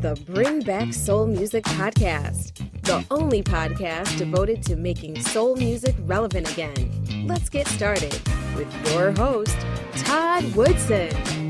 The Bring Back Soul Music Podcast, the only podcast devoted to making soul music relevant again. Let's get started with your host, Todd Woodson.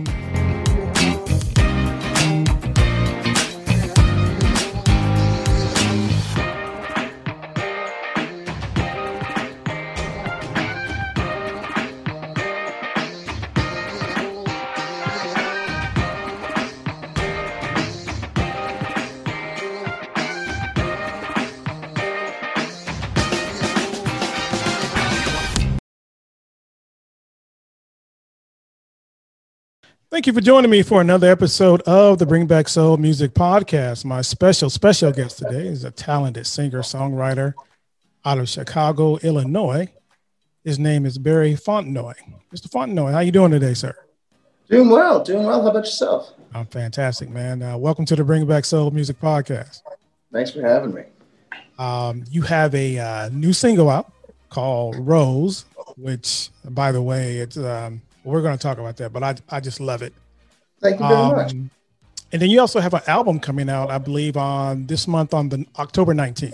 Thank you for joining me for another episode of the Bring Back Soul Music Podcast. My special, special guest today is a talented singer songwriter out of Chicago, Illinois. His name is Barry Fontenoy. Mr. Fontenoy, how you doing today, sir? Doing well, doing well. How about yourself? I'm fantastic, man. Uh, welcome to the Bring Back Soul Music Podcast. Thanks for having me. Um, you have a uh, new single out called Rose, which, by the way, it's um, we're going to talk about that, but I, I just love it. Thank you very um, much. And then you also have an album coming out, I believe, on this month on the October 19th.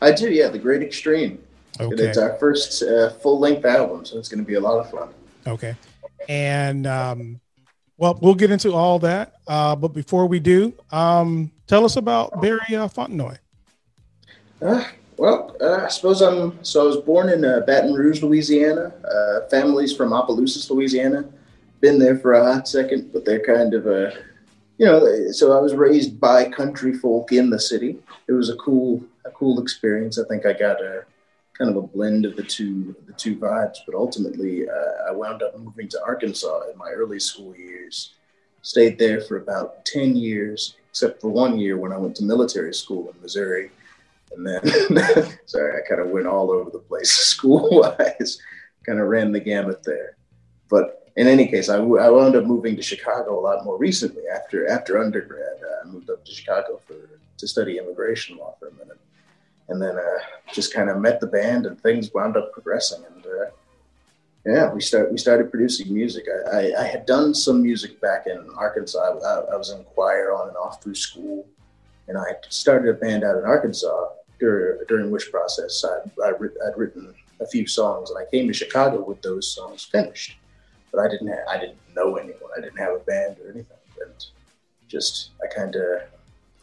I do, yeah, The Great Extreme. Okay. It's our first uh, full length album, so it's going to be a lot of fun. Okay. And um, well, we'll get into all that. Uh, but before we do, um, tell us about Barry uh, Fontenoy. Uh, well, I suppose I'm. So I was born in uh, Baton Rouge, Louisiana. Uh, family's from Opelousas, Louisiana. Been there for a hot second, but they're kind of a, you know. So I was raised by country folk in the city. It was a cool, a cool experience. I think I got a kind of a blend of the two, the two vibes. But ultimately, uh, I wound up moving to Arkansas in my early school years. Stayed there for about ten years, except for one year when I went to military school in Missouri and then, sorry, I kind of went all over the place school wise, kind of ran the gamut there. But in any case, I, I wound up moving to Chicago a lot more recently after after undergrad. Uh, I moved up to Chicago for to study immigration law for a minute, and then uh, just kind of met the band, and things wound up progressing. And uh, yeah, we start we started producing music. I, I, I, had done some music back in Arkansas. I, I was in choir on and off through school, and I started a band out in Arkansas during, during which process I'd, I'd, I'd, written a few songs and I came to Chicago with those songs finished. But I didn't have, I didn't know anyone. I didn't have a band or anything. And just I kind of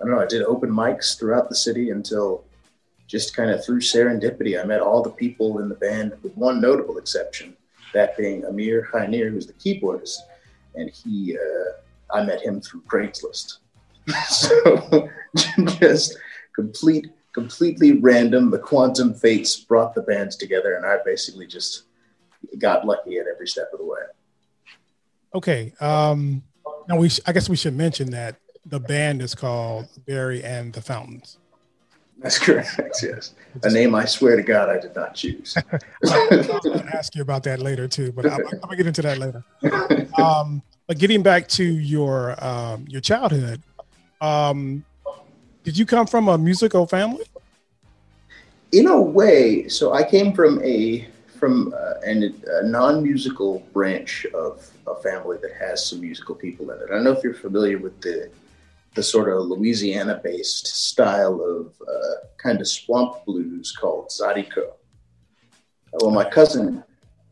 I don't know. I did open mics throughout the city until just kind of through serendipity, I met all the people in the band with one notable exception, that being Amir Khainir, who's the keyboardist, and he uh, I met him through Craigslist. so just complete completely random. The quantum fates brought the bands together, and I basically just got lucky at every step of the way. Okay. Um, now we, sh- I guess we should mention that the band is called Barry and the Fountains. That's correct. Yes, a name I swear to God I did not choose. I'll ask you about that later too, but I'm, I'm gonna get into that later. Um, but getting back to your um, your childhood, um, did you come from a musical family? In a way, so I came from a from uh, an, a non-musical branch of a family that has some musical people in it. I don't know if you're familiar with the the sort of Louisiana-based style of uh, kind of swamp blues called Zydeco. Well, my cousin,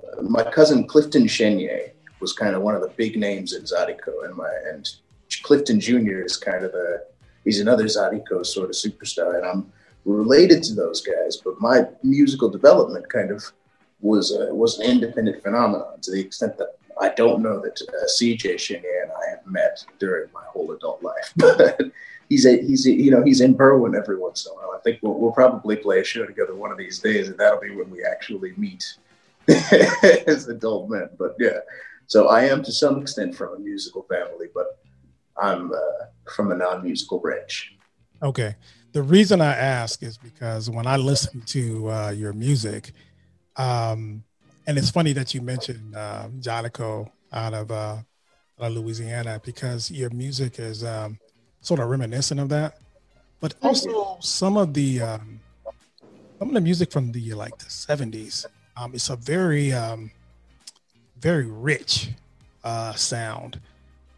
uh, my cousin Clifton Chenier was kind of one of the big names in Zydeco, and my and Clifton Jr. is kind of a he's another Zydeco sort of superstar, and I'm related to those guys. But my musical development kind of was a, was an independent phenomenon to the extent that I don't know that uh, CJ Chenier and I have met during my whole adult life, but he's a, he's a, you know he's in Berwyn every once in a while. I think we'll, we'll probably play a show together one of these days, and that'll be when we actually meet as adult men. But yeah, so I am to some extent from a musical family, but I'm uh, from a non-musical branch. Okay. The reason I ask is because when I listen to uh, your music, um, and it's funny that you mentioned uh, Zydeco out of, uh, out of Louisiana because your music is um, sort of reminiscent of that, but also some of the um, some of the music from the like the seventies. Um, it's a very um, very rich uh, sound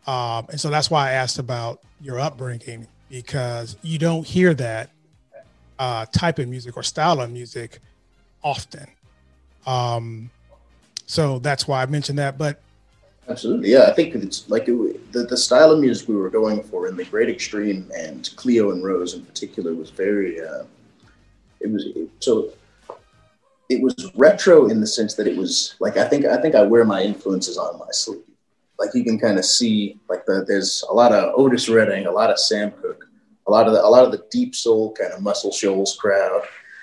Um, and so that's why I asked about your upbringing because you don't hear that uh, type of music or style of music often. Um, so that's why I mentioned that. But absolutely, yeah, I think it's like it, the the style of music we were going for in the Great Extreme and Cleo and Rose in particular was very. Uh, it was it, so. It was retro in the sense that it was like I think I think I wear my influences on my sleeve like you can kind of see like the there's a lot of Otis Redding, a lot of Sam Cooke, a lot of the a lot of the deep soul kind of Muscle Shoals crowd,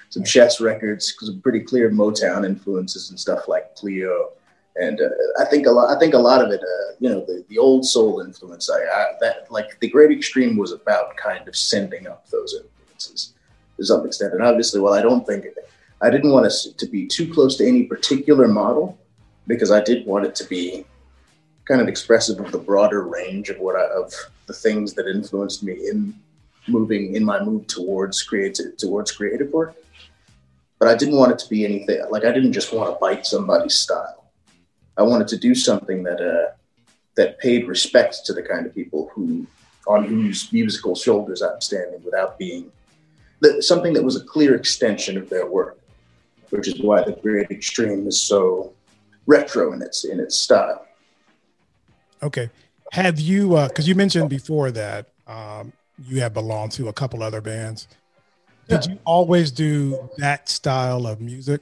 some Chess records, some pretty clear Motown influences and stuff like Cleo. And uh, I think a lot. I think a lot of it, uh, you know, the, the old soul influence. I, I, that like the Great Extreme was about kind of sending up those influences to some extent. And obviously, well, I don't think I didn't want us to be too close to any particular model because I did want it to be kind of expressive of the broader range of what I, of the things that influenced me in moving in my move towards creative towards creative work. But I didn't want it to be anything like I didn't just want to bite somebody's style. I wanted to do something that uh, that paid respect to the kind of people who on whose musical shoulders I'm standing without being that, something that was a clear extension of their work, which is why the Great Extreme is so retro in its in its style. Okay. Have you, because uh, you mentioned before that um, you have belonged to a couple other bands. Did yeah. you always do that style of music?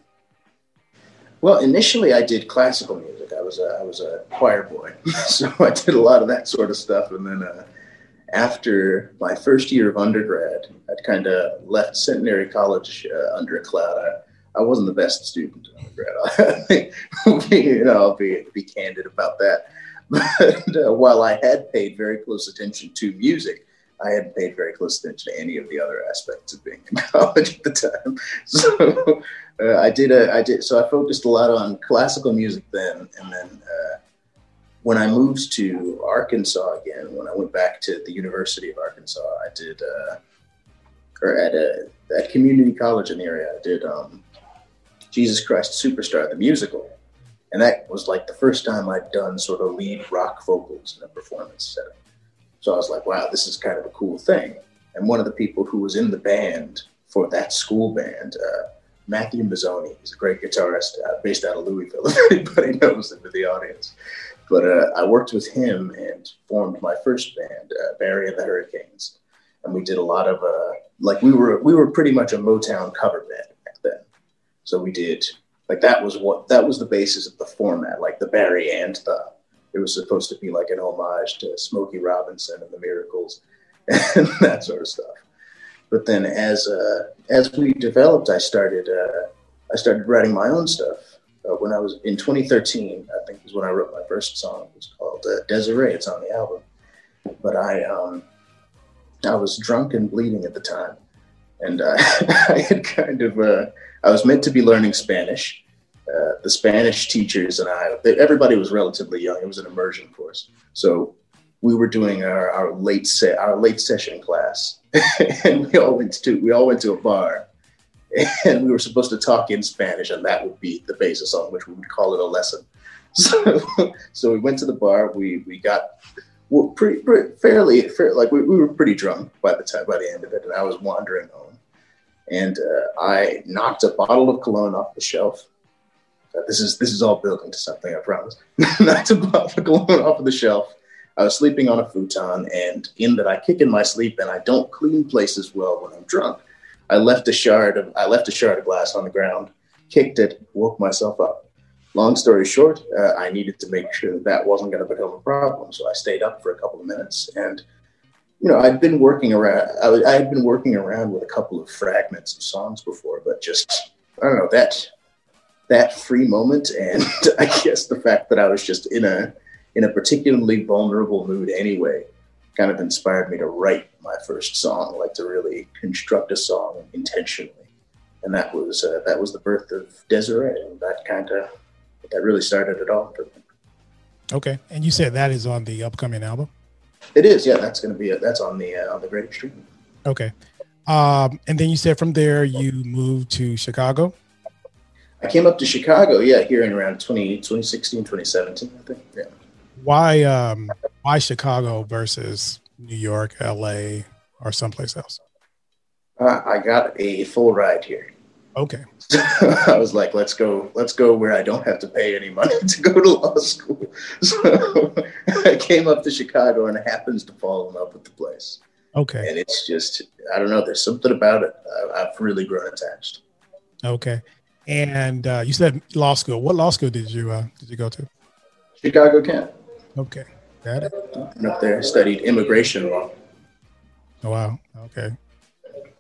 Well, initially I did classical music. I was a, I was a choir boy, so I did a lot of that sort of stuff. And then uh, after my first year of undergrad, I'd kind of left Centenary College uh, under a cloud. I, I wasn't the best student in undergrad. you know, I'll be be candid about that. But uh, while I had paid very close attention to music, I hadn't paid very close attention to any of the other aspects of being in college at the time. So uh, I did a, I did so I focused a lot on classical music then, and then uh, when I moved to Arkansas again, when I went back to the University of Arkansas, I did, uh, or at a at community college in the area, I did um, Jesus Christ Superstar, the musical and that was like the first time I'd done sort of lead rock vocals in a performance setting. So I was like, wow, this is kind of a cool thing. And one of the people who was in the band for that school band, uh, Matthew Mazzoni, he's a great guitarist uh, based out of Louisville, if anybody knows him in the audience. But uh, I worked with him and formed my first band, uh, Barry and the Hurricanes. And we did a lot of, uh, like, we were, we were pretty much a Motown cover band back then. So we did like that was what that was the basis of the format, like the Barry and the. It was supposed to be like an homage to Smokey Robinson and the Miracles, and that sort of stuff. But then, as uh, as we developed, I started uh, I started writing my own stuff. Uh, when I was in 2013, I think was when I wrote my first song. It was called uh, Desiree. It's on the album. But I um, I was drunk and bleeding at the time, and uh, I had kind of uh, I was meant to be learning Spanish. Uh, the Spanish teachers and I, everybody was relatively young. It was an immersion course, so we were doing our, our late set, our late session class, and we all went to we all went to a bar, and we were supposed to talk in Spanish, and that would be the basis on which we would call it a lesson. So, so we went to the bar. We we got well, pretty, pretty fairly fair, like we, we were pretty drunk by the time by the end of it, and I was wandering home and uh, I knocked a bottle of cologne off the shelf. Uh, this is this is all building to something, I promise. knocked a bottle of cologne off of the shelf. I was sleeping on a futon, and in that I kick in my sleep and I don't clean places well when I'm drunk. I left a shard of I left a shard of glass on the ground, kicked it, woke myself up. Long story short, uh, I needed to make sure that, that wasn't going to become a problem, so I stayed up for a couple of minutes and you know, I'd been working around. I, had been working around with a couple of fragments of songs before, but just I don't know that that free moment, and I guess the fact that I was just in a in a particularly vulnerable mood anyway, kind of inspired me to write my first song, like to really construct a song intentionally, and that was uh, that was the birth of Desiree, and that kind of that really started it all for me. Okay, and you said that is on the upcoming album. It is, yeah. That's going to be a, that's on the uh, on the Great Extreme. Okay, um, and then you said from there you moved to Chicago. I came up to Chicago, yeah, here in around 20, 2016, 2017, I think. Yeah. Why um, why Chicago versus New York, LA, or someplace else? Uh, I got a full ride here. Okay. So I was like, let's go, let's go where I don't have to pay any money to go to law school. So I came up to Chicago and happens to fall in love with the place. Okay. And it's just, I don't know, there's something about it. I've really grown attached. Okay. And uh, you said law school. What law school did you uh, did you go to? Chicago Kent. Okay. Got it. Went up there, studied immigration law. Oh, wow. Okay.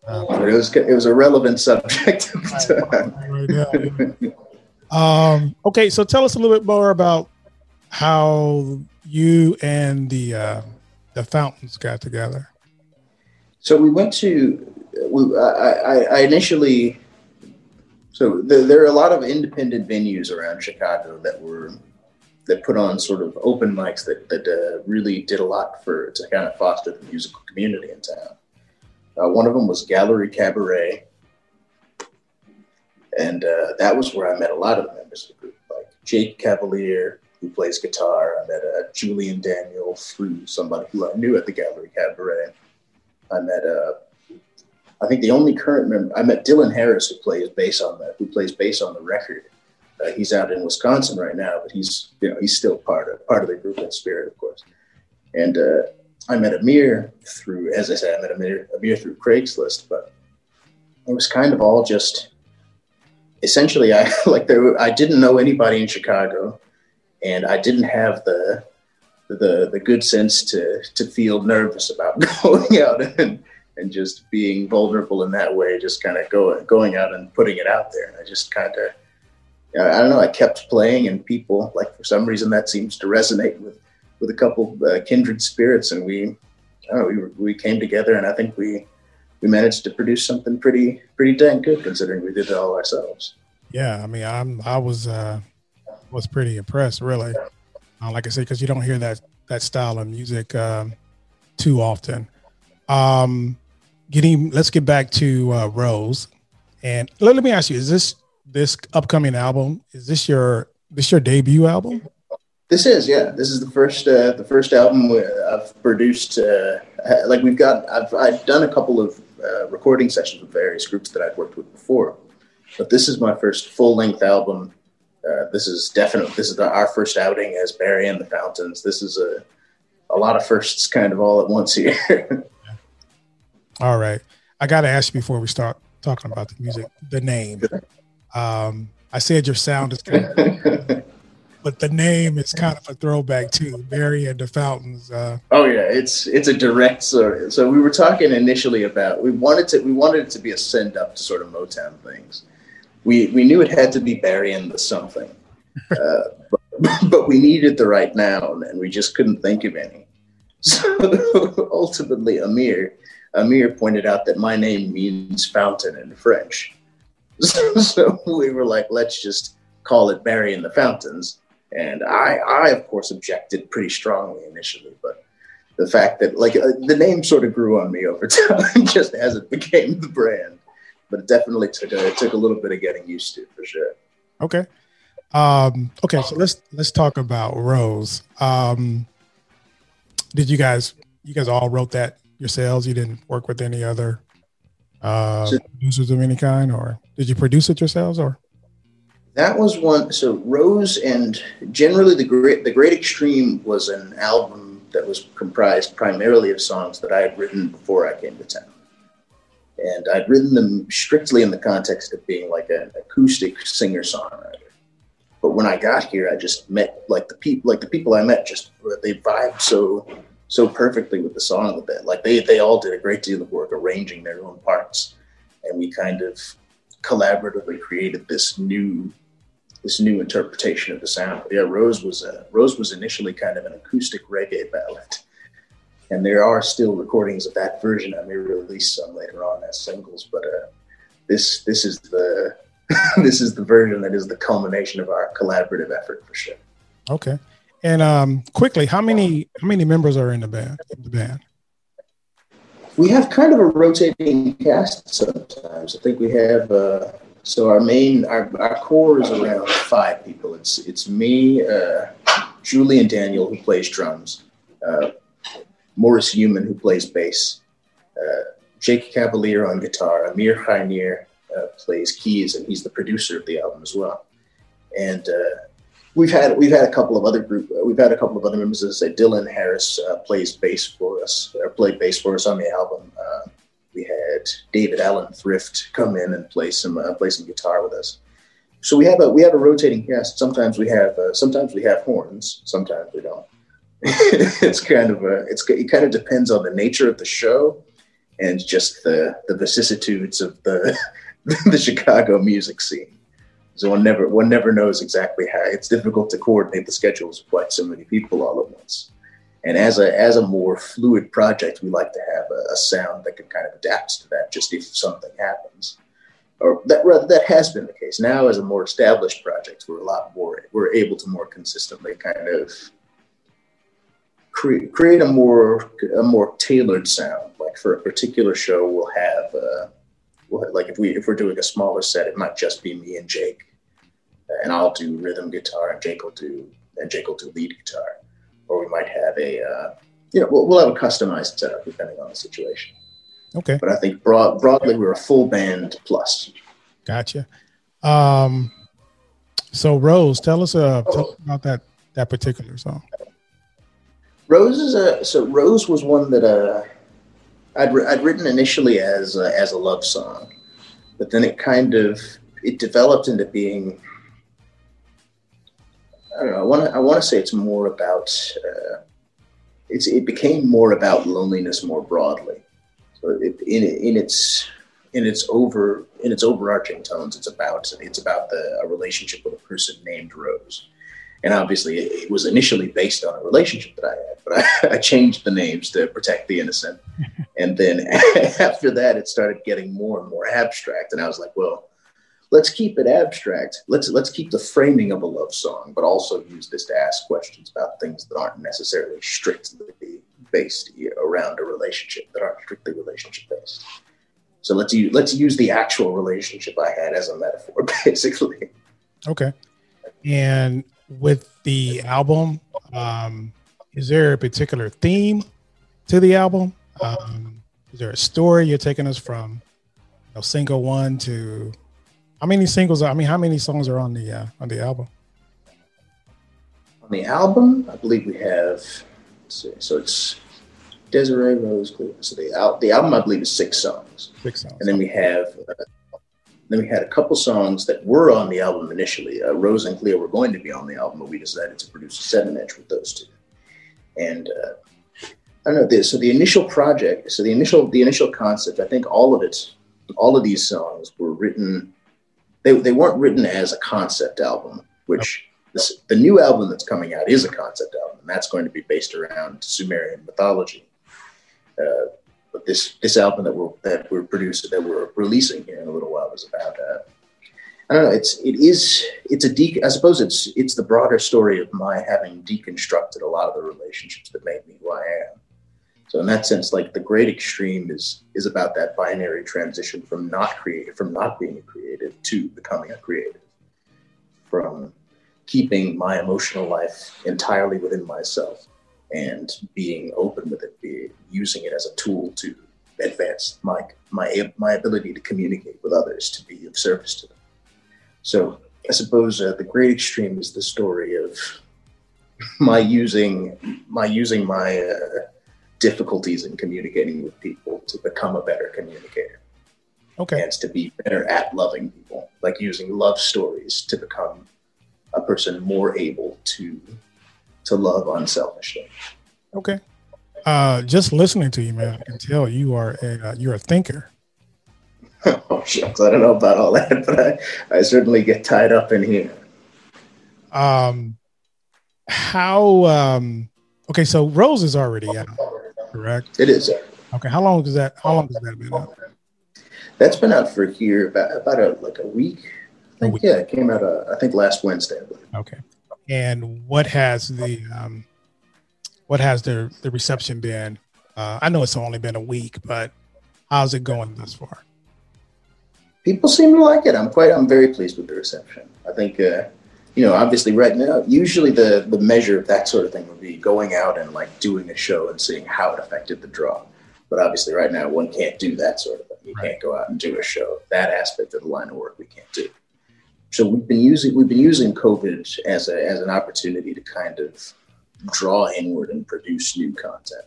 Um, but it was it was a relevant subject at the time. um, okay, so tell us a little bit more about how you and the uh, the fountains got together. So we went to. We, I, I initially. So the, there are a lot of independent venues around Chicago that were that put on sort of open mics that that uh, really did a lot for to kind of foster the musical community in town. Uh, one of them was Gallery Cabaret, and uh, that was where I met a lot of the members of the group, like Jake Cavalier, who plays guitar. I met uh, Julian Daniel through somebody who I knew at the Gallery Cabaret. I met, uh, I think the only current member, I met Dylan Harris, who plays bass on the, who plays bass on the record. Uh, he's out in Wisconsin right now, but he's, you know, he's still part of part of the group in spirit, of course. And uh, I met Amir through, as I said, I met Amir, Amir through Craigslist, but it was kind of all just essentially I like there I didn't know anybody in Chicago and I didn't have the the the good sense to to feel nervous about going out and and just being vulnerable in that way just kind of going going out and putting it out there. And I just kind of I don't know I kept playing and people like for some reason that seems to resonate with with a couple uh, kindred spirits, and we, know, we we came together, and I think we we managed to produce something pretty pretty dang good considering we did it all ourselves. Yeah, I mean, I'm I was uh, was pretty impressed, really. Uh, like I said, because you don't hear that that style of music um, too often. Um, getting let's get back to uh, Rose, and let, let me ask you: Is this this upcoming album? Is this your this your debut album? This is yeah. This is the first uh, the first album I've produced. Uh, like we've got I've I've done a couple of uh, recording sessions with various groups that I've worked with before, but this is my first full length album. Uh, this is definitely this is the, our first outing as Barry and the Fountains. This is a a lot of firsts kind of all at once here. all right, I got to ask you before we start talking about the music, the name. Um, I said your sound is kind of but the name is kind of a throwback to Barry and the Fountains. Uh, oh yeah, it's it's a direct sort. So we were talking initially about we wanted to we wanted it to be a send up to sort of Motown things. We we knew it had to be Barry and the something, uh, but, but we needed the right noun and we just couldn't think of any. So ultimately, Amir Amir pointed out that my name means fountain in French. So, so we were like, let's just call it Barry and the Fountains and I, I of course objected pretty strongly initially, but the fact that like uh, the name sort of grew on me over time, just as it became the brand. But it definitely took a it took a little bit of getting used to for sure. Okay. Um, okay, so let's let's talk about Rose. Um, did you guys you guys all wrote that yourselves? You didn't work with any other uh, so, producers of any kind, or did you produce it yourselves, or? That was one. So Rose and generally the great the Great Extreme was an album that was comprised primarily of songs that I had written before I came to town, and I'd written them strictly in the context of being like an acoustic singer songwriter. But when I got here, I just met like the people like the people I met just they vibed so so perfectly with the song that like they they all did a great deal of work arranging their own parts, and we kind of collaboratively created this new this new interpretation of the sound. Yeah, Rose was a, Rose was initially kind of an acoustic reggae ballad, and there are still recordings of that version. I may release some later on as singles, but uh, this this is the this is the version that is the culmination of our collaborative effort for sure. Okay, and um, quickly, how many how many members are in the band? In the band. We have kind of a rotating cast sometimes. I think we have uh, so our main, our, our core is around five people. It's it's me, uh, Julian Daniel, who plays drums, uh, Morris Human, who plays bass, uh, Jake Cavalier on guitar, Amir Khainier uh, plays keys, and he's the producer of the album as well. And uh, we've had we've had a couple of other group we've had a couple of other members. As I say, Dylan Harris uh, plays bass for us, or played bass for us on the album. Uh, we had David Allen Thrift come in and play some uh, play some guitar with us. So we have a we have a rotating cast. Sometimes we have uh, sometimes we have horns. Sometimes we don't. it's kind of a it's it kind of depends on the nature of the show and just the the vicissitudes of the the Chicago music scene. So one never one never knows exactly how. It's difficult to coordinate the schedules of quite so many people all at once. And as a as a more fluid project, we like to have a, a sound that can kind of adapt to that. Just if something happens, or that rather that has been the case. Now, as a more established project, we're a lot more we're able to more consistently kind of create create a more a more tailored sound. Like for a particular show, we'll have. Uh, we'll, like if we if we're doing a smaller set, it might just be me and Jake, and I'll do rhythm guitar, and Jake will do and Jake will do lead guitar, or we might have a uh, you know we'll, we'll have a customized setup depending on the situation. Okay, but I think broad, broadly we're a full band plus. Gotcha. Um, so Rose, tell us uh tell us about that that particular song. Rose is a so Rose was one that uh I'd, I'd written initially as a, as a love song, but then it kind of it developed into being I don't know. I want to I want to say it's more about uh, it's it became more about loneliness more broadly. So it, in in its in its over in its overarching tones, it's about it's about the a relationship with a person named Rose. And obviously, it was initially based on a relationship that I had, but I, I changed the names to protect the innocent. and then after that, it started getting more and more abstract. And I was like, well, let's keep it abstract. Let's let's keep the framing of a love song, but also use this to ask questions about things that aren't necessarily strictly based around a relationship, that aren't strictly relationship based. So let's use let's use the actual relationship I had as a metaphor, basically. Okay. And with the album, um, is there a particular theme to the album? Um, is there a story you're taking us from you know, single one to how many singles? Are, I mean, how many songs are on the uh, on the album? On the album, I believe we have. See, so it's Desiree Rose Cleveland. So the, al- the album, I believe, is six songs. Six songs. And then we have uh, then we had a couple songs that were on the album initially. Uh, Rose and Cleo were going to be on the album, but we decided to produce a seven inch with those two. And uh, I don't know this. So the initial project, so the initial the initial concept, I think all of it, all of these songs were written. They, they weren't written as a concept album, which this, the new album that's coming out is a concept album, and that's going to be based around Sumerian mythology. Uh, but this this album that we're that we're producing that we're releasing here in a little while is about uh, I don't know it's it is it's a de- I suppose it's it's the broader story of my having deconstructed a lot of the relationships that made me who I am. So in that sense, like the great extreme is is about that binary transition from not creative, from not being a creative to becoming a creative, from keeping my emotional life entirely within myself and being open with it, be, using it as a tool to advance my my my ability to communicate with others, to be of service to them. So I suppose uh, the great extreme is the story of my using my using my uh, difficulties in communicating with people to become a better communicator. Okay. And to be better at loving people, like using love stories to become a person more able to to love unselfishly. Okay. Uh, just listening to you, man, I can tell you are a uh, you're a thinker. oh shucks, I don't know about all that, but I, I certainly get tied up in here. Um, how? Um, okay, so Rose is already out, correct? It is. Okay, how long is that? How long has that been out? That's been out for here about about a, like a week. I think yeah, it came out. Uh, I think last Wednesday. Okay, and what has the um, what has the the reception been? Uh, I know it's only been a week, but how's it going thus far? People seem to like it. I'm quite. I'm very pleased with the reception. I think. Uh, you know, obviously right now, usually the the measure of that sort of thing would be going out and like doing a show and seeing how it affected the draw. But obviously, right now, one can't do that sort of thing. You right. can't go out and do a show. That aspect of the line of work we can't do. So we've been using we've been using COVID as a as an opportunity to kind of draw inward and produce new content.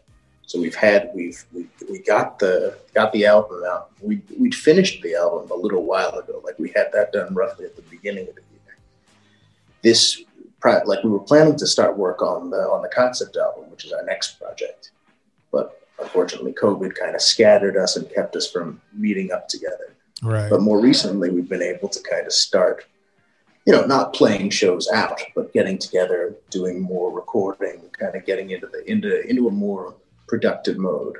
So we've had we've we, we got the got the album out. We we'd finished the album a little while ago. Like we had that done roughly at the beginning of the This like we were planning to start work on the on the concept album, which is our next project. But unfortunately, COVID kind of scattered us and kept us from meeting up together. Right. But more recently, we've been able to kind of start you know, not playing shows out, but getting together, doing more recording, kind of getting into the into into a more productive mode.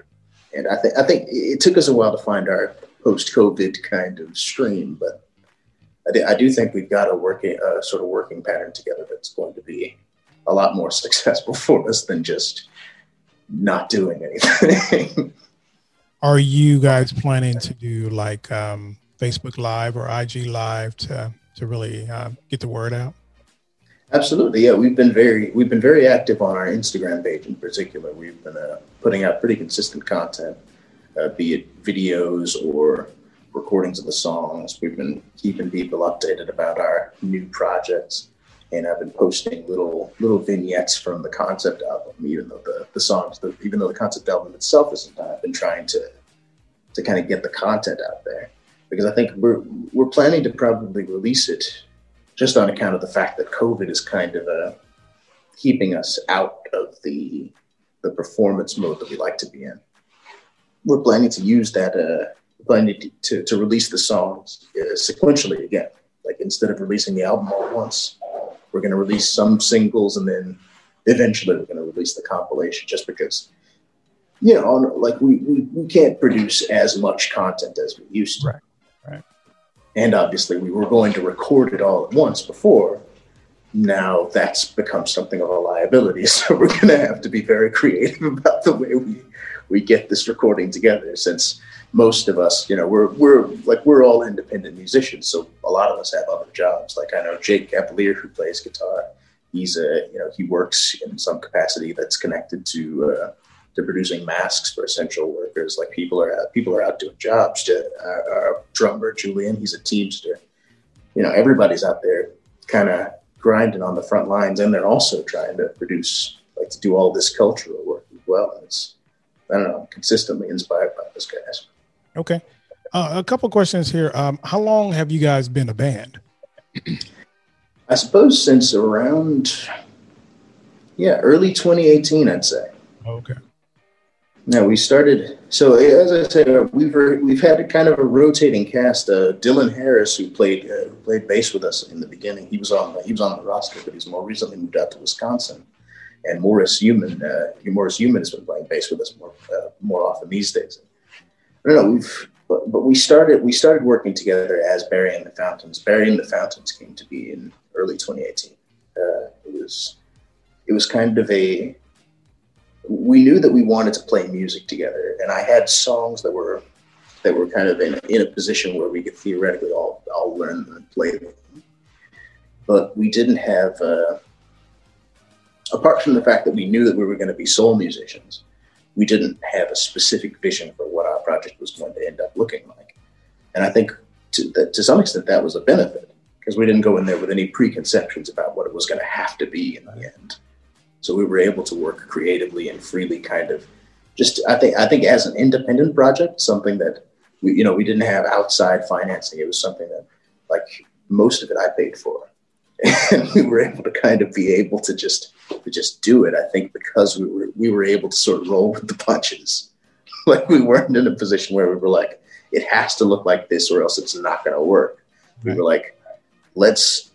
And I think I think it took us a while to find our post-COVID kind of stream, but I, do, I do think we've got a working a sort of working pattern together that's going to be a lot more successful for us than just not doing anything. Are you guys planning to do like um, Facebook Live or IG Live to to really uh, get the word out? Absolutely, yeah. We've been very we've been very active on our Instagram page in particular. We've been uh, putting out pretty consistent content, uh, be it videos or recordings of the songs. We've been keeping people updated about our new projects, and I've been posting little little vignettes from the concept album. Even though the the songs, the, even though the concept album itself isn't done, I've been trying to to kind of get the content out there because I think we're we're planning to probably release it just on account of the fact that COVID is kind of uh, keeping us out of the the performance mode that we like to be in. We're planning to use that uh, planning to, to release the songs uh, sequentially again. Like instead of releasing the album all at once, we're going to release some singles and then eventually we're going to release the compilation just because you know like we, we, we can't produce as much content as we used to Right. right. And obviously, we were going to record it all at once before. Now that's become something of a liability. So we're going to have to be very creative about the way we, we get this recording together since most of us, you know, we're, we're like, we're all independent musicians. So a lot of us have other jobs. Like I know Jake Cavalier, who plays guitar, he's a, you know, he works in some capacity that's connected to, uh, to producing masks for essential workers. Like people are out, people are out doing jobs. To, uh, our drummer Julian, he's a teamster. You know, everybody's out there kind of grinding on the front lines, and they're also trying to produce, like to do all this cultural work as well. And It's I don't know, consistently inspired by those guys. Okay, uh, a couple questions here. Um, how long have you guys been a band? I suppose since around yeah, early 2018, I'd say. Okay. No, we started. So as I said, uh, we've we've had a kind of a rotating cast. Uh, Dylan Harris, who played uh, played bass with us in the beginning, he was on the, he was on the roster, but he's more recently moved out to Wisconsin. And Morris Human, uh, Morris Human has been playing bass with us more uh, more often these days. Don't know. We've but, but we started we started working together as Barry and the Fountains. Barry and the Fountains came to be in early 2018. Uh, it was it was kind of a we knew that we wanted to play music together, and I had songs that were that were kind of in, in a position where we could theoretically all all learn and play them. But we didn't have, uh, apart from the fact that we knew that we were going to be soul musicians, we didn't have a specific vision for what project was going to end up looking like. And I think to, that, to some extent that was a benefit because we didn't go in there with any preconceptions about what it was going to have to be in the end. So we were able to work creatively and freely, kind of just I think I think as an independent project, something that we you know we didn't have outside financing. It was something that like most of it I paid for, and we were able to kind of be able to just to just do it. I think because we were we were able to sort of roll with the punches. Like we weren't in a position where we were like, it has to look like this or else it's not going to work. Right. We were like, let's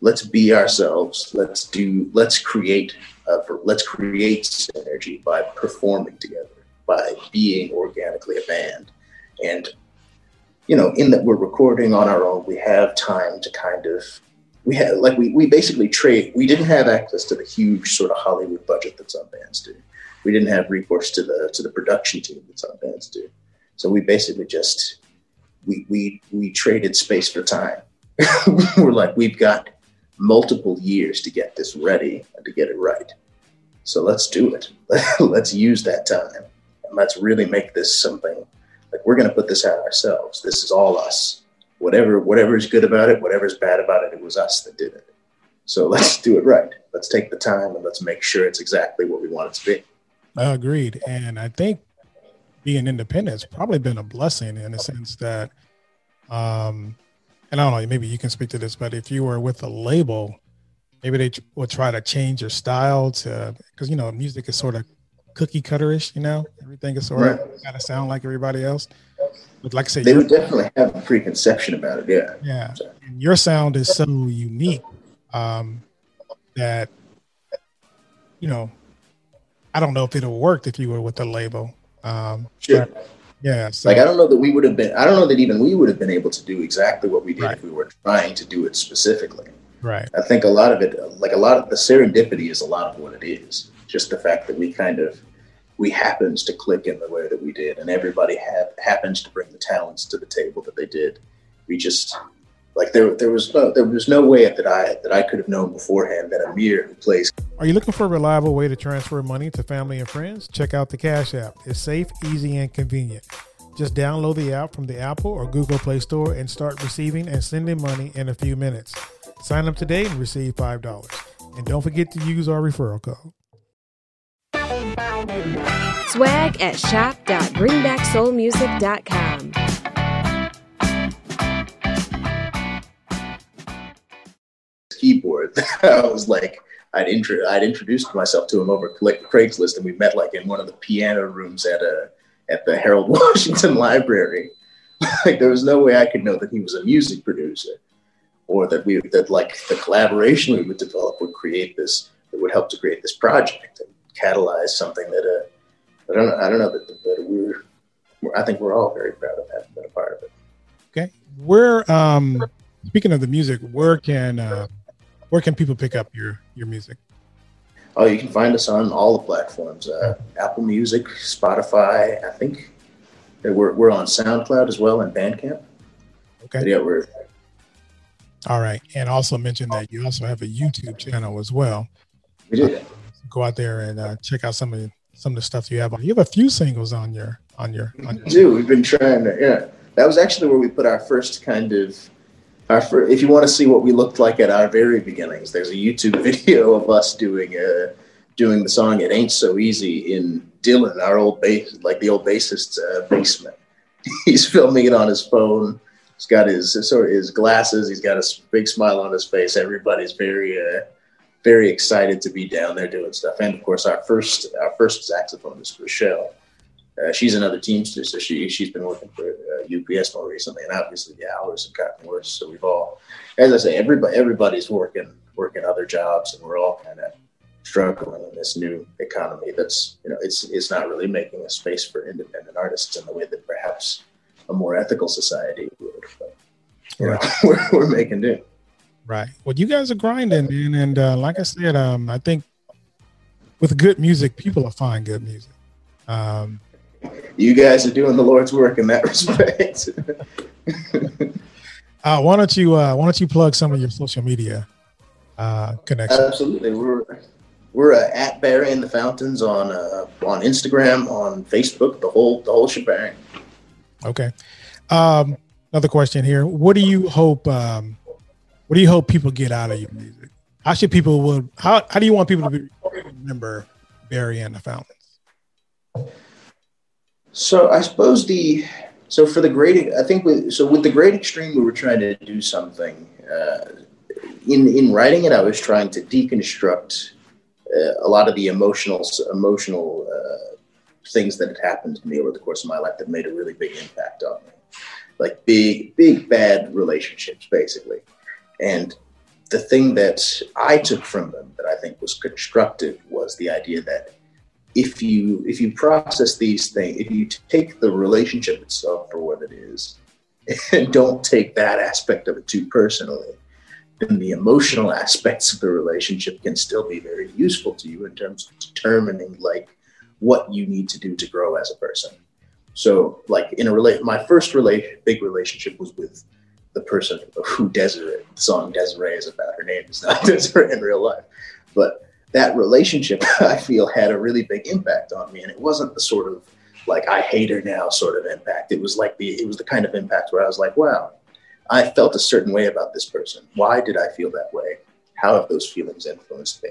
let's be ourselves. Let's do. Let's create. Uh, let's create synergy by performing together, by being organically a band, and you know, in that we're recording on our own, we have time to kind of. We had like we, we basically trade. We didn't have access to the huge sort of Hollywood budget that some bands do. We didn't have recourse to the to the production team that some bands do. So we basically just we we we traded space for time. we're like we've got multiple years to get this ready and to get it right. So let's do it. let's use that time and let's really make this something like we're going to put this out ourselves. This is all us. Whatever whatever is good about it, whatever is bad about it, it was us that did it. So let's do it right. Let's take the time and let's make sure it's exactly what we want it to be. I agreed. And I think being independent has probably been a blessing in the sense that um and I don't know, maybe you can speak to this, but if you were with a label, maybe they would try to change your style to because you know music is sort of cookie cutterish. You know, everything is sort right. of got to sound like everybody else. But like I said, they would definitely have a preconception about it. Yeah, yeah. And your sound is so unique um, that you know, I don't know if it would worked if you were with the label. Um, sure. Yeah. So. Like I don't know that we would have been. I don't know that even we would have been able to do exactly what we did right. if we were trying to do it specifically. Right. I think a lot of it, like a lot of the serendipity, is a lot of what it is. Just the fact that we kind of we happens to click in the way that we did, and everybody have, happens to bring the talents to the table that they did. We just like there there was no there was no way that I that I could have known beforehand that Amir who plays. Are you looking for a reliable way to transfer money to family and friends? Check out the Cash App. It's safe, easy, and convenient. Just download the app from the Apple or Google Play Store and start receiving and sending money in a few minutes. Sign up today and receive $5. And don't forget to use our referral code. Swag at shop.bringbacksoulmusic.com. Keyboard. I was like, I'd, intro- I'd introduced myself to him over Craigslist, and we met like in one of the piano rooms at a at the Harold Washington Library. like there was no way I could know that he was a music producer, or that we that like the collaboration we would develop would create this that would help to create this project and catalyze something that uh, I don't know I don't know that, that we're, we're I think we're all very proud of having been a part of it. Okay, where um speaking of the music, where can uh, where can people pick up your your music? Oh, you can find us on all the platforms: uh, Apple Music, Spotify. I think we're we're on SoundCloud as well and Bandcamp. Okay. But yeah, we're. All right, and also mention that you also have a YouTube channel as well. We do. Uh, go out there and uh, check out some of the, some of the stuff you have on. You have a few singles on your on your. On your we do. We've been trying to. Yeah, that was actually where we put our first kind of our if you want to see what we looked like at our very beginnings, there's a YouTube video of us doing a, uh, doing the song "It Ain't So Easy" in Dylan, our old bass, like the old bassist's uh, basement. He's filming it on his phone. He's got his sort of his glasses. He's got a big smile on his face. Everybody's very uh, very excited to be down there doing stuff. And of course, our first our first saxophonist, Rochelle, uh, she's another teamster, so she she's been working for uh, UPS more recently, and obviously the hours have gotten worse. So we've all, as I say, everybody everybody's working working other jobs, and we're all kind of struggling in this new economy. That's you know, it's it's not really making a space for independent artists in the way that perhaps a more ethical society would. But, you know, we're, we're making do. Right. Well, you guys are grinding, man, and uh, like I said, um, I think with good music, people will find good music. Um, you guys are doing the Lord's work in that respect. uh, why don't you uh, Why don't you plug some of your social media uh, connections? Absolutely, we're we're uh, at Barry and the Fountains on uh, on Instagram, on Facebook, the whole the whole shebang. Okay. Um, another question here: What do you hope? Um, what do you hope people get out of your music? How should people would how How do you want people to be, remember Barry and the Fountains? So I suppose the so for the great I think with, so with the great extreme we were trying to do something uh, in in writing it I was trying to deconstruct uh, a lot of the emotional emotional uh, things that had happened to me over the course of my life that made a really big impact on me. Like big big bad relationships basically. And the thing that I took from them that I think was constructive was the idea that if you if you process these things, if you take the relationship itself for what it is, and don't take that aspect of it too personally, then the emotional aspects of the relationship can still be very useful to you in terms of determining like what you need to do to grow as a person. So, like in a relate, my first relation, big relationship was with the person who Desiree, the song Desiree is about. Her name is not Desiree in real life, but that relationship I feel had a really big impact on me, and it wasn't the sort of like I hate her now sort of impact. It was like the it was the kind of impact where I was like, wow, I felt a certain way about this person. Why did I feel that way? How have those feelings influenced me?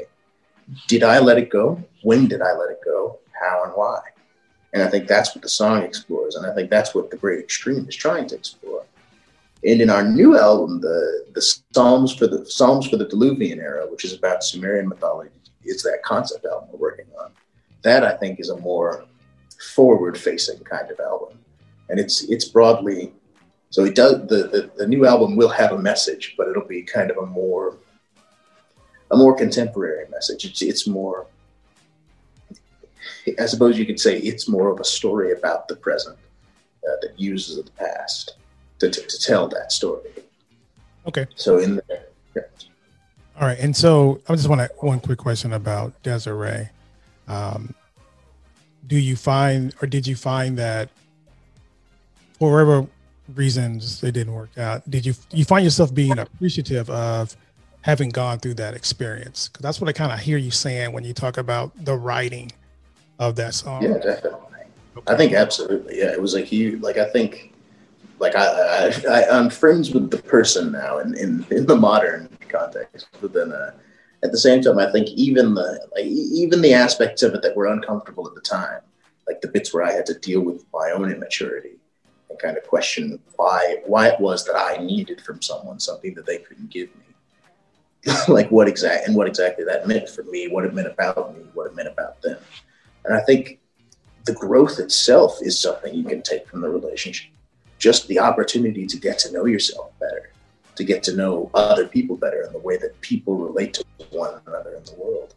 Did I let it go? When did I let it go? How and why? And I think that's what the song explores, and I think that's what the Great Extreme is trying to explore. And in our new album, the the Psalms for the Psalms for the Diluvian era, which is about Sumerian mythology, is that concept album we're working on. That I think is a more forward-facing kind of album, and it's it's broadly so it does the, the, the new album will have a message, but it'll be kind of a more a more contemporary message. It's it's more I suppose you could say it's more of a story about the present uh, that uses the past to, to, to, tell that story. Okay. So in there. All right, and so I just want to one quick question about Desiree. Um, do you find, or did you find that, for whatever reasons it didn't work out, did you you find yourself being appreciative of having gone through that experience? Because that's what I kind of hear you saying when you talk about the writing of that song. Yeah, definitely. Okay. I think absolutely. Yeah, it was like you. Like I think, like I, I, I am friends with the person now in in, in the modern context, but then. Uh, at the same time, I think even the like even the aspects of it that were uncomfortable at the time, like the bits where I had to deal with my own immaturity and kind of question why why it was that I needed from someone something that they couldn't give me, like what exact and what exactly that meant for me, what it meant about me, what it meant about them, and I think the growth itself is something you can take from the relationship, just the opportunity to get to know yourself better to get to know other people better and the way that people relate to one another in the world,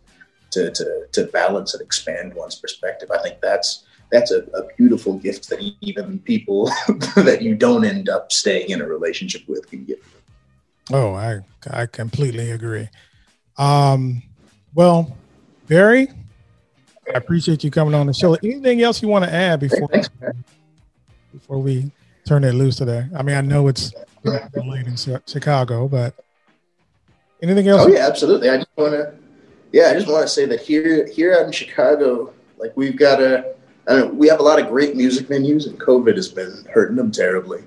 to, to, to balance and expand one's perspective. I think that's that's a, a beautiful gift that even people that you don't end up staying in a relationship with can give you. Oh, I I completely agree. Um, well, Barry, I appreciate you coming on the show. Anything else you want to add before before we turn it loose today? I mean, I know it's late in Chicago, but anything else? Oh yeah, absolutely. I just want to, yeah, I just want to say that here, here out in Chicago, like we've got a, know, we have a lot of great music venues, and COVID has been hurting them terribly.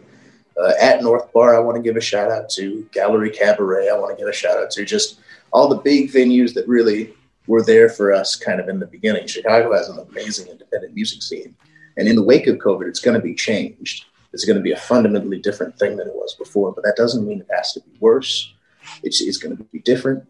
Uh, at North Bar, I want to give a shout out to Gallery Cabaret. I want to give a shout out to just all the big venues that really were there for us kind of in the beginning. Chicago has an amazing independent music scene. And in the wake of COVID, it's going to be changed it's going to be a fundamentally different thing than it was before. But that doesn't mean it has to be worse. It's, it's going to be different.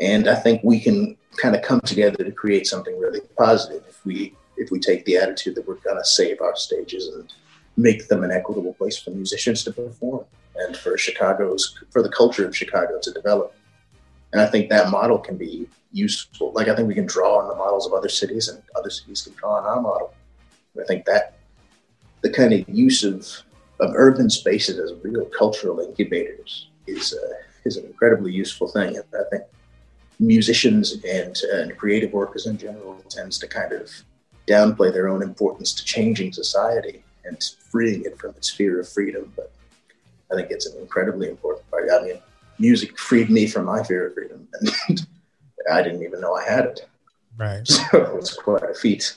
And I think we can kind of come together to create something really positive if we if we take the attitude that we're going to save our stages and make them an equitable place for musicians to perform and for Chicago's for the culture of Chicago to develop. And I think that model can be useful. Like I think we can draw on the models of other cities, and other cities can draw on our model. I think that the kind of use of, of urban spaces as real cultural incubators is uh, is an incredibly useful thing. And I think musicians and, and creative workers in general tends to kind of downplay their own importance to changing society and freeing it from its fear of freedom. But I think it's an incredibly important part. I mean, music freed me from my fear of freedom, and I didn't even know I had it. Right. So it's quite a feat.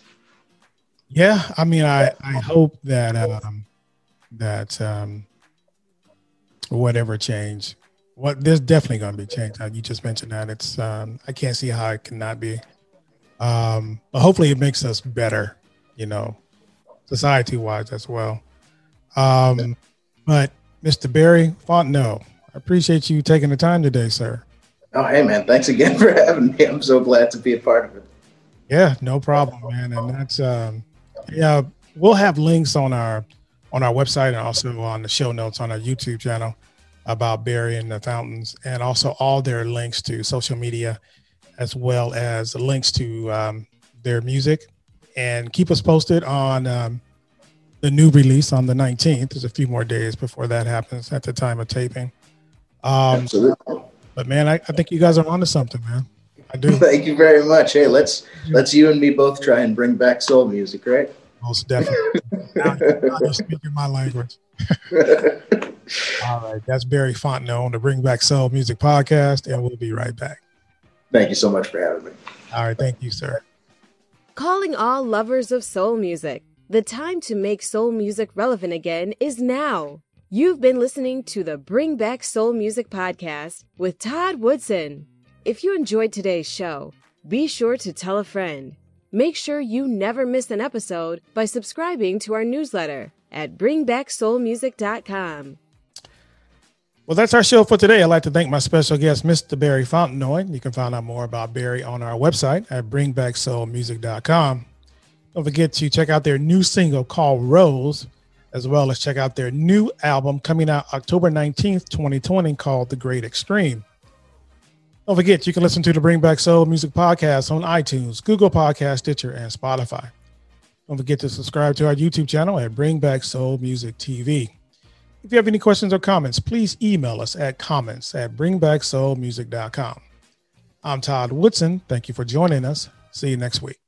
Yeah, I mean, I I hope that um, that um, whatever change, what there's definitely going to be change. You just mentioned that it's um, I can't see how it cannot be, um, but hopefully it makes us better, you know, society wise as well. Um, but Mr. Barry Fontenot, I appreciate you taking the time today, sir. Oh, hey man, thanks again for having me. I'm so glad to be a part of it. Yeah, no problem, man. And that's um, yeah, we'll have links on our on our website and also on the show notes on our YouTube channel about Barry and the Fountains, and also all their links to social media, as well as links to um, their music. And keep us posted on um, the new release on the 19th. There's a few more days before that happens at the time of taping. Um, Absolutely. But man, I, I think you guys are onto something, man. I do. Thank you very much. Hey, let's let's you and me both try and bring back soul music, right? Most definitely. now, now you're speaking my language. All right. That's Barry Fontenot on the Bring Back Soul Music podcast, and we'll be right back. Thank you so much for having me. All right. Thank you, sir. Calling all lovers of soul music. The time to make soul music relevant again is now. You've been listening to the Bring Back Soul Music podcast with Todd Woodson. If you enjoyed today's show, be sure to tell a friend. Make sure you never miss an episode by subscribing to our newsletter at bringbacksoulmusic.com. Well, that's our show for today. I'd like to thank my special guest, Mr. Barry Fontenot. You can find out more about Barry on our website at bringbacksoulmusic.com. Don't forget to check out their new single called Rose, as well as check out their new album coming out October 19th, 2020, called The Great Extreme. Don't forget, you can listen to the Bring Back Soul Music Podcast on iTunes, Google Podcast, Stitcher, and Spotify. Don't forget to subscribe to our YouTube channel at Bring Back Soul Music TV. If you have any questions or comments, please email us at comments at bringbacksoulmusic.com. I'm Todd Woodson. Thank you for joining us. See you next week.